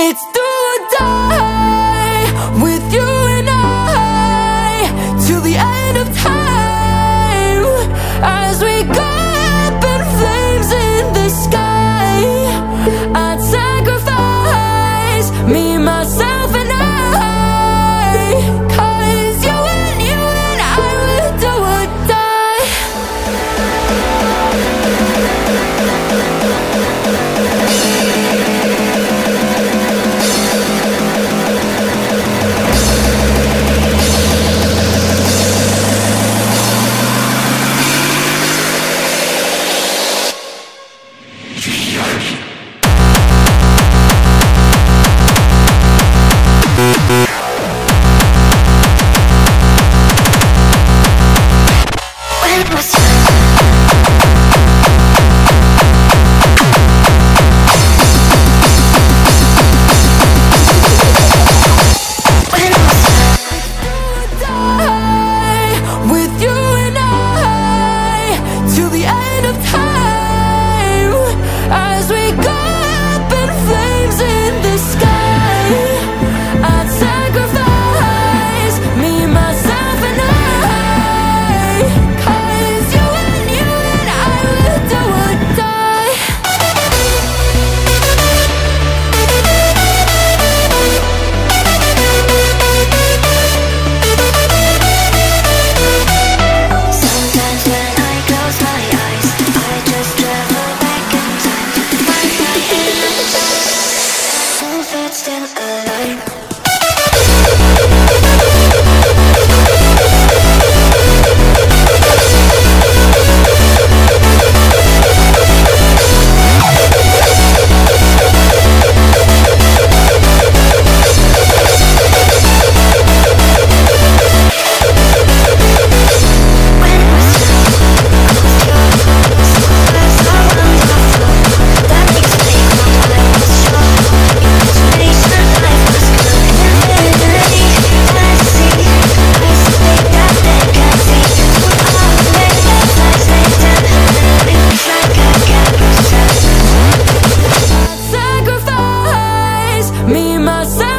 It's do or die with you and I till the end of time. if it's still alive Me, myself.